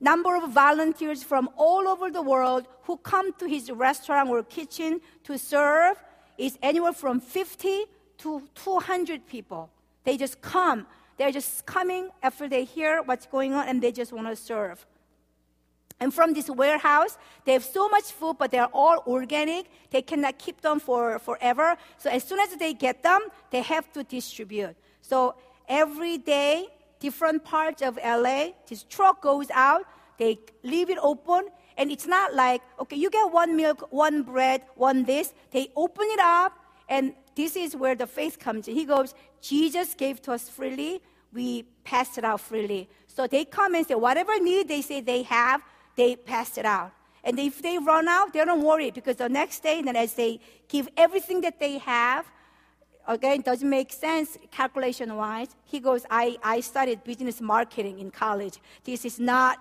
number of volunteers from all over the world who come to his restaurant or kitchen to serve is anywhere from 50 to 200 people. They just come. They're just coming after they hear what's going on and they just want to serve. And from this warehouse, they have so much food, but they're all organic. They cannot keep them for forever. So as soon as they get them, they have to distribute. So every day, different parts of LA, this truck goes out they leave it open, and it's not like, okay, you get one milk, one bread, one this. They open it up, and this is where the faith comes in. He goes, Jesus gave to us freely, we pass it out freely. So they come and say, whatever need they say they have, they pass it out. And if they run out, they don't worry because the next day, then as they give everything that they have, again, doesn't make sense calculation wise. He goes, I, I studied business marketing in college. This is not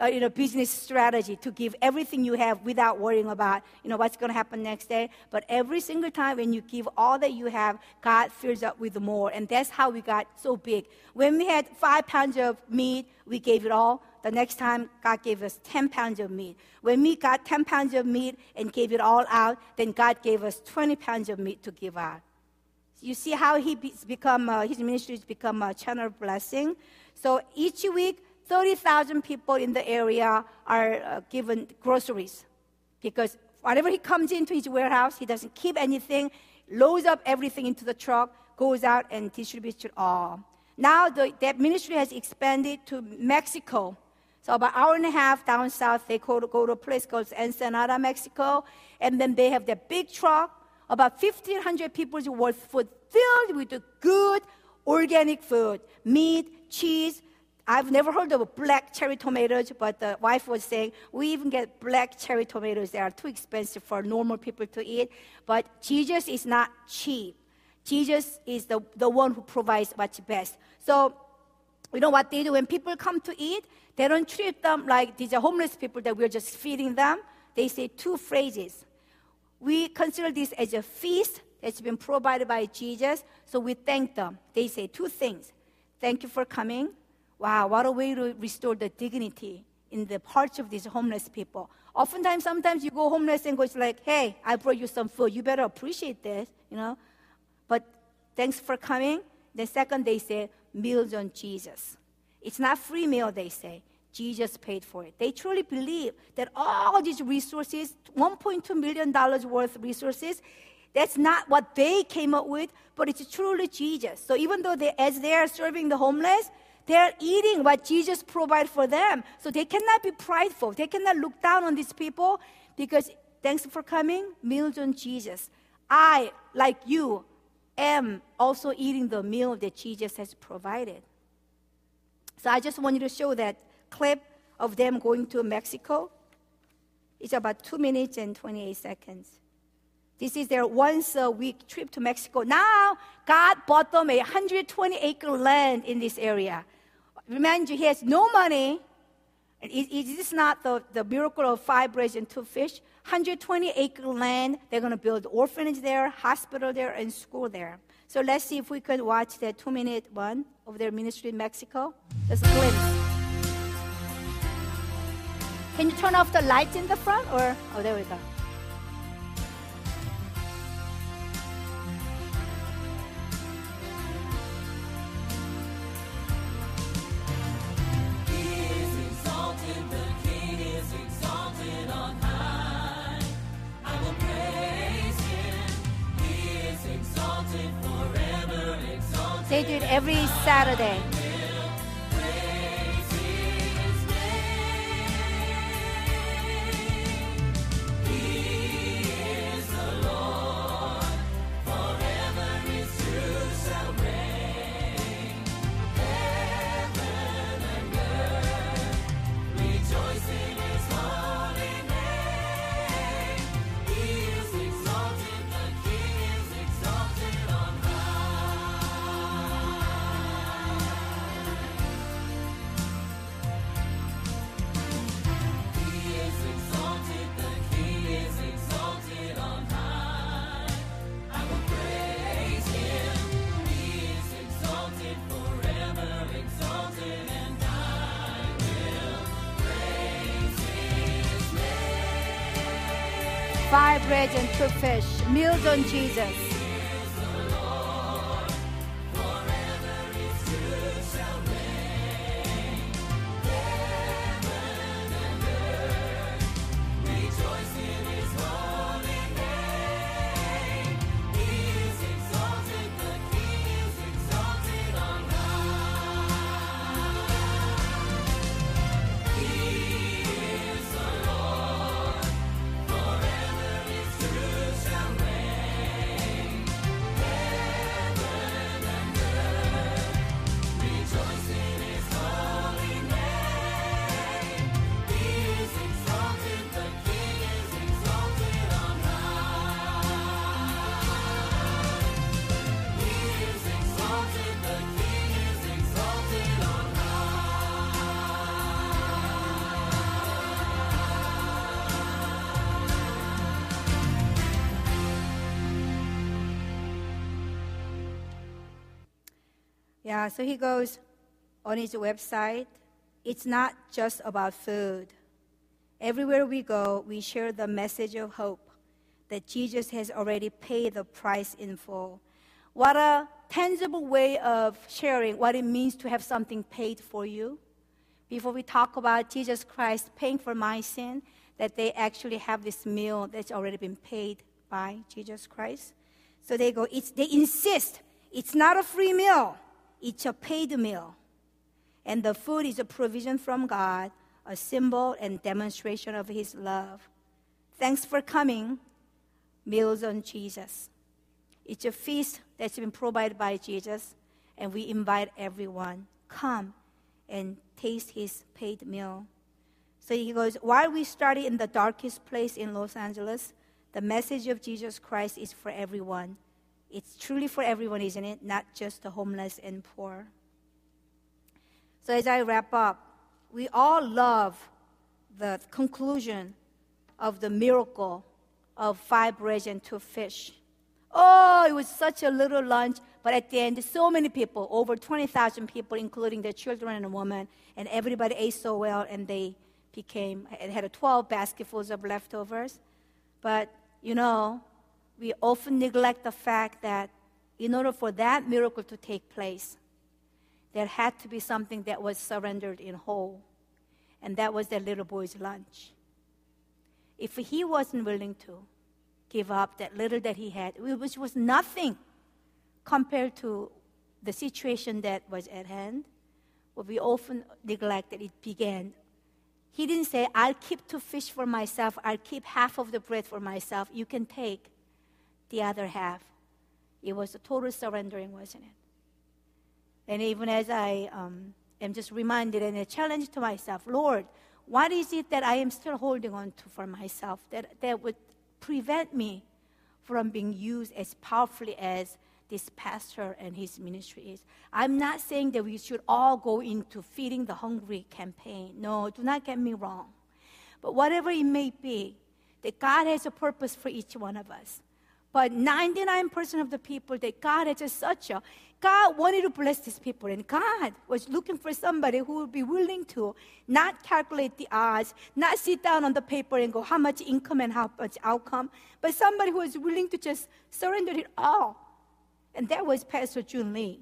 uh, you know, business strategy to give everything you have without worrying about, you know, what's going to happen next day. But every single time when you give all that you have, God fills up with more. And that's how we got so big. When we had five pounds of meat, we gave it all. The next time, God gave us 10 pounds of meat. When we got 10 pounds of meat and gave it all out, then God gave us 20 pounds of meat to give out. You see how he become, uh, his ministry has become a channel of blessing. So each week, 30,000 people in the area are uh, given groceries because whenever he comes into his warehouse, he doesn't keep anything, loads up everything into the truck, goes out and distributes it all. Now the, that ministry has expanded to Mexico. So about an hour and a half down south, they go to, go to a place called Ensenada, Mexico, and then they have their big truck, about 1,500 people's worth food filled with good organic food, meat, cheese, I've never heard of black cherry tomatoes, but the wife was saying we even get black cherry tomatoes. They are too expensive for normal people to eat. But Jesus is not cheap. Jesus is the, the one who provides what's best. So, you know what they do? When people come to eat, they don't treat them like these are homeless people that we're just feeding them. They say two phrases. We consider this as a feast that's been provided by Jesus, so we thank them. They say two things. Thank you for coming Wow, what a way to restore the dignity in the hearts of these homeless people. Oftentimes, sometimes you go homeless and go, it's like, hey, I brought you some food. You better appreciate this, you know. But thanks for coming. The second, they say, meals on Jesus. It's not free meal, they say. Jesus paid for it. They truly believe that all these resources, $1.2 million worth of resources, that's not what they came up with, but it's truly Jesus. So even though they, as they are serving the homeless, they're eating what Jesus provided for them. So they cannot be prideful. They cannot look down on these people because thanks for coming, meals on Jesus. I, like you, am also eating the meal that Jesus has provided. So I just wanted to show that clip of them going to Mexico. It's about two minutes and 28 seconds. This is their once a week trip to Mexico. Now, God bought them a 120 acre land in this area. Remind you, he has no money. Is, is this not the, the miracle of five breads and two fish? 120 acre land. They're going to build orphanage there, hospital there, and school there. So let's see if we could watch the two minute one of their ministry in Mexico. A glimpse. Can you turn off the lights in the front? Or, oh, there we go. Saturday. Two fish, meals on Jesus. Yeah, so he goes on his website. It's not just about food. Everywhere we go, we share the message of hope that Jesus has already paid the price in full. What a tangible way of sharing what it means to have something paid for you. Before we talk about Jesus Christ paying for my sin, that they actually have this meal that's already been paid by Jesus Christ. So they go, it's, they insist it's not a free meal, it's a paid meal. And the food is a provision from God, a symbol and demonstration of His love. Thanks for coming, Meals on Jesus. It's a feast that's been provided by Jesus, and we invite everyone, come and taste His paid meal. So he goes, while we study in the darkest place in Los Angeles, the message of Jesus Christ is for everyone. It's truly for everyone, isn't it? Not just the homeless and poor. So as I wrap up, we all love the conclusion of the miracle of five bread and two fish. Oh, it was such a little lunch, but at the end, so many people, over 20,000 people, including their children and a woman, and everybody ate so well, and they became, it had 12 basketfuls of leftovers. But, you know, we often neglect the fact that in order for that miracle to take place, there had to be something that was surrendered in whole. And that was that little boy's lunch. If he wasn't willing to give up that little that he had, which was nothing compared to the situation that was at hand, what we often neglect that it began he didn't say, I'll keep two fish for myself, I'll keep half of the bread for myself. You can take the other half. It was a total surrendering, wasn't it? And even as I um, am just reminded and a challenge to myself, Lord, what is it that I am still holding on to for myself that, that would prevent me from being used as powerfully as this pastor and his ministry is. I'm not saying that we should all go into feeding the hungry campaign. No, do not get me wrong. But whatever it may be, that God has a purpose for each one of us. But 99% of the people that God has just such a God wanted to bless these people, and God was looking for somebody who would be willing to not calculate the odds, not sit down on the paper and go how much income and how much outcome, but somebody who was willing to just surrender it all and that was Pastor Jun Lee.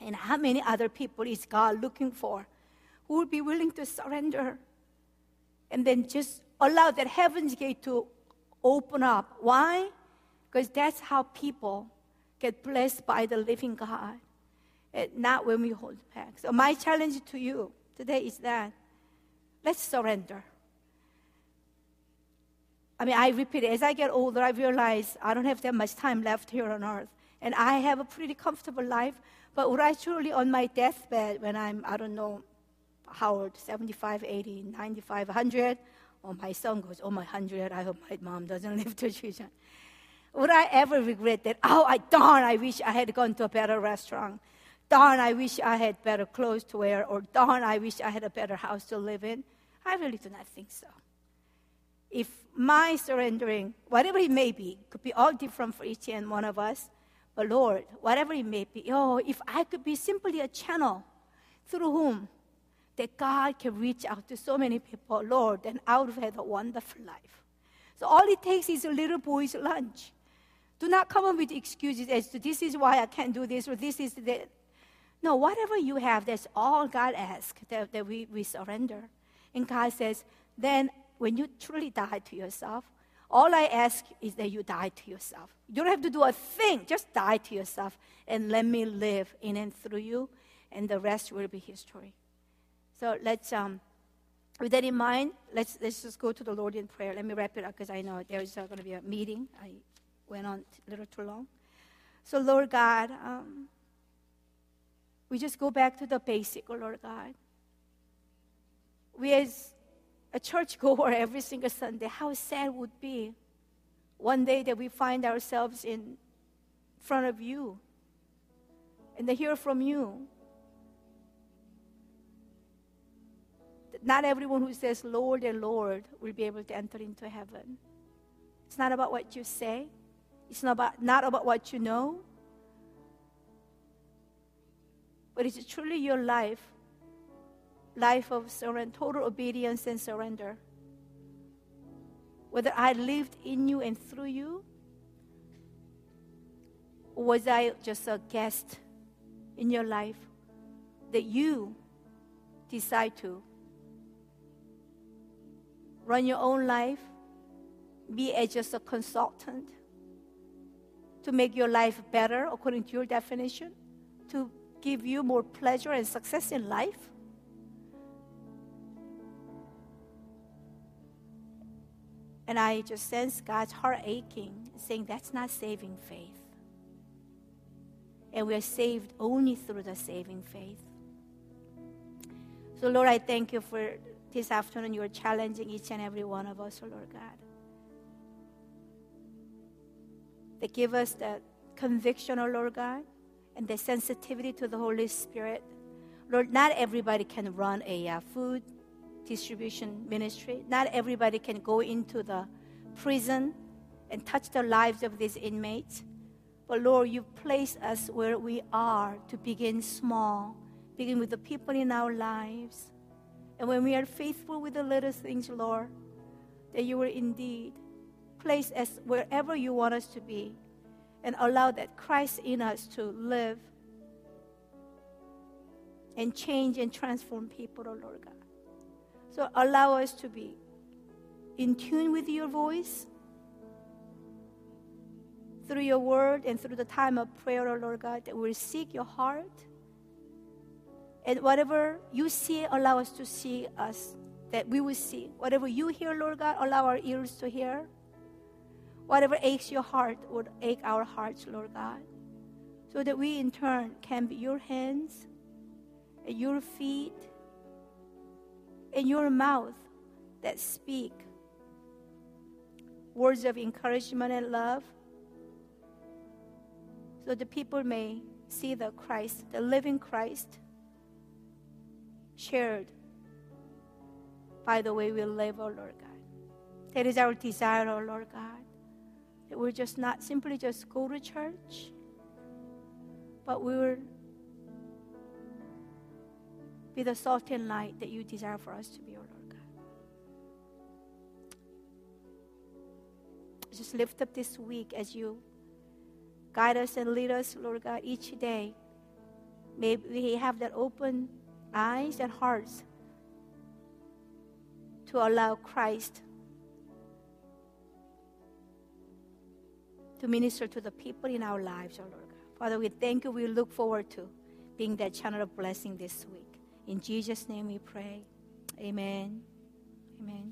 And how many other people is God looking for who would be willing to surrender and then just allow that heaven's gate to open up? Why? Because that's how people get blessed by the living God, and not when we hold back. So, my challenge to you today is that let's surrender. I mean, I repeat. As I get older, I realize I don't have that much time left here on earth and I have a pretty comfortable life. But would I truly, on my deathbed, when I'm, I don't know, how old, 75, 80, 95, 100, or my son goes, oh, my 100, I hope my mom doesn't (laughs) live to choose. Would I ever regret that? Oh, I darn, I wish I had gone to a better restaurant. Darn, I wish I had better clothes to wear. Or darn, I wish I had a better house to live in. I really do not think so. If my surrendering, whatever it may be, could be all different for each and one of us, but Lord, whatever it may be, oh, if I could be simply a channel through whom that God can reach out to so many people, Lord, then I would have had a wonderful life. So all it takes is a little boy's lunch. Do not come up with excuses as to this is why I can't do this or this is the. No, whatever you have, that's all God asks that, that we, we surrender. And God says, then when you truly die to yourself, all I ask is that you die to yourself. You don't have to do a thing, just die to yourself and let me live in and through you, and the rest will be history. So let's, um, with that in mind, let's, let's just go to the Lord in prayer. Let me wrap it up because I know there's uh, going to be a meeting. I went on a little too long. So, Lord God, um, we just go back to the basic, oh Lord God. We as a church goer every single Sunday, how sad would be one day that we find ourselves in front of you and to hear from you. Not everyone who says Lord and Lord will be able to enter into heaven. It's not about what you say. It's not about, not about what you know. but it's truly your life, life of surrender, total obedience and surrender. Whether I lived in you and through you, or was I just a guest in your life that you decide to run your own life, be as just a consultant to make your life better according to your definition, to give you more pleasure and success in life? And I just sense God's heart aching, saying that's not saving faith. And we are saved only through the saving faith. So, Lord, I thank you for this afternoon. You are challenging each and every one of us, oh Lord God. That give us that conviction, oh Lord God, and the sensitivity to the Holy Spirit. Lord, not everybody can run a uh, food distribution ministry. Not everybody can go into the prison and touch the lives of these inmates. But Lord, you place us where we are to begin small, begin with the people in our lives. And when we are faithful with the little things, Lord, that you will indeed place us wherever you want us to be and allow that Christ in us to live and change and transform people, oh Lord God. So allow us to be in tune with your voice through your word and through the time of prayer, oh Lord God, that we'll seek your heart. And whatever you see, allow us to see us, that we will see. Whatever you hear, Lord God, allow our ears to hear. Whatever aches your heart would ache our hearts, Lord God. So that we in turn can be your hands and your feet and your mouth that speak words of encouragement and love. So the people may see the Christ, the living Christ, shared by the way we live, oh Lord God. That is our desire, oh Lord God we're just not simply just go to church, but we will be the salt and light that you desire for us to be, O Lord God. Just lift up this week as you guide us and lead us, Lord God, each day. May we have that open eyes and hearts to allow Christ to minister to the people in our lives, oh Lord God. Father, we thank you. We look forward to being that channel of blessing this week. In Jesus' name we pray. Amen. Amen.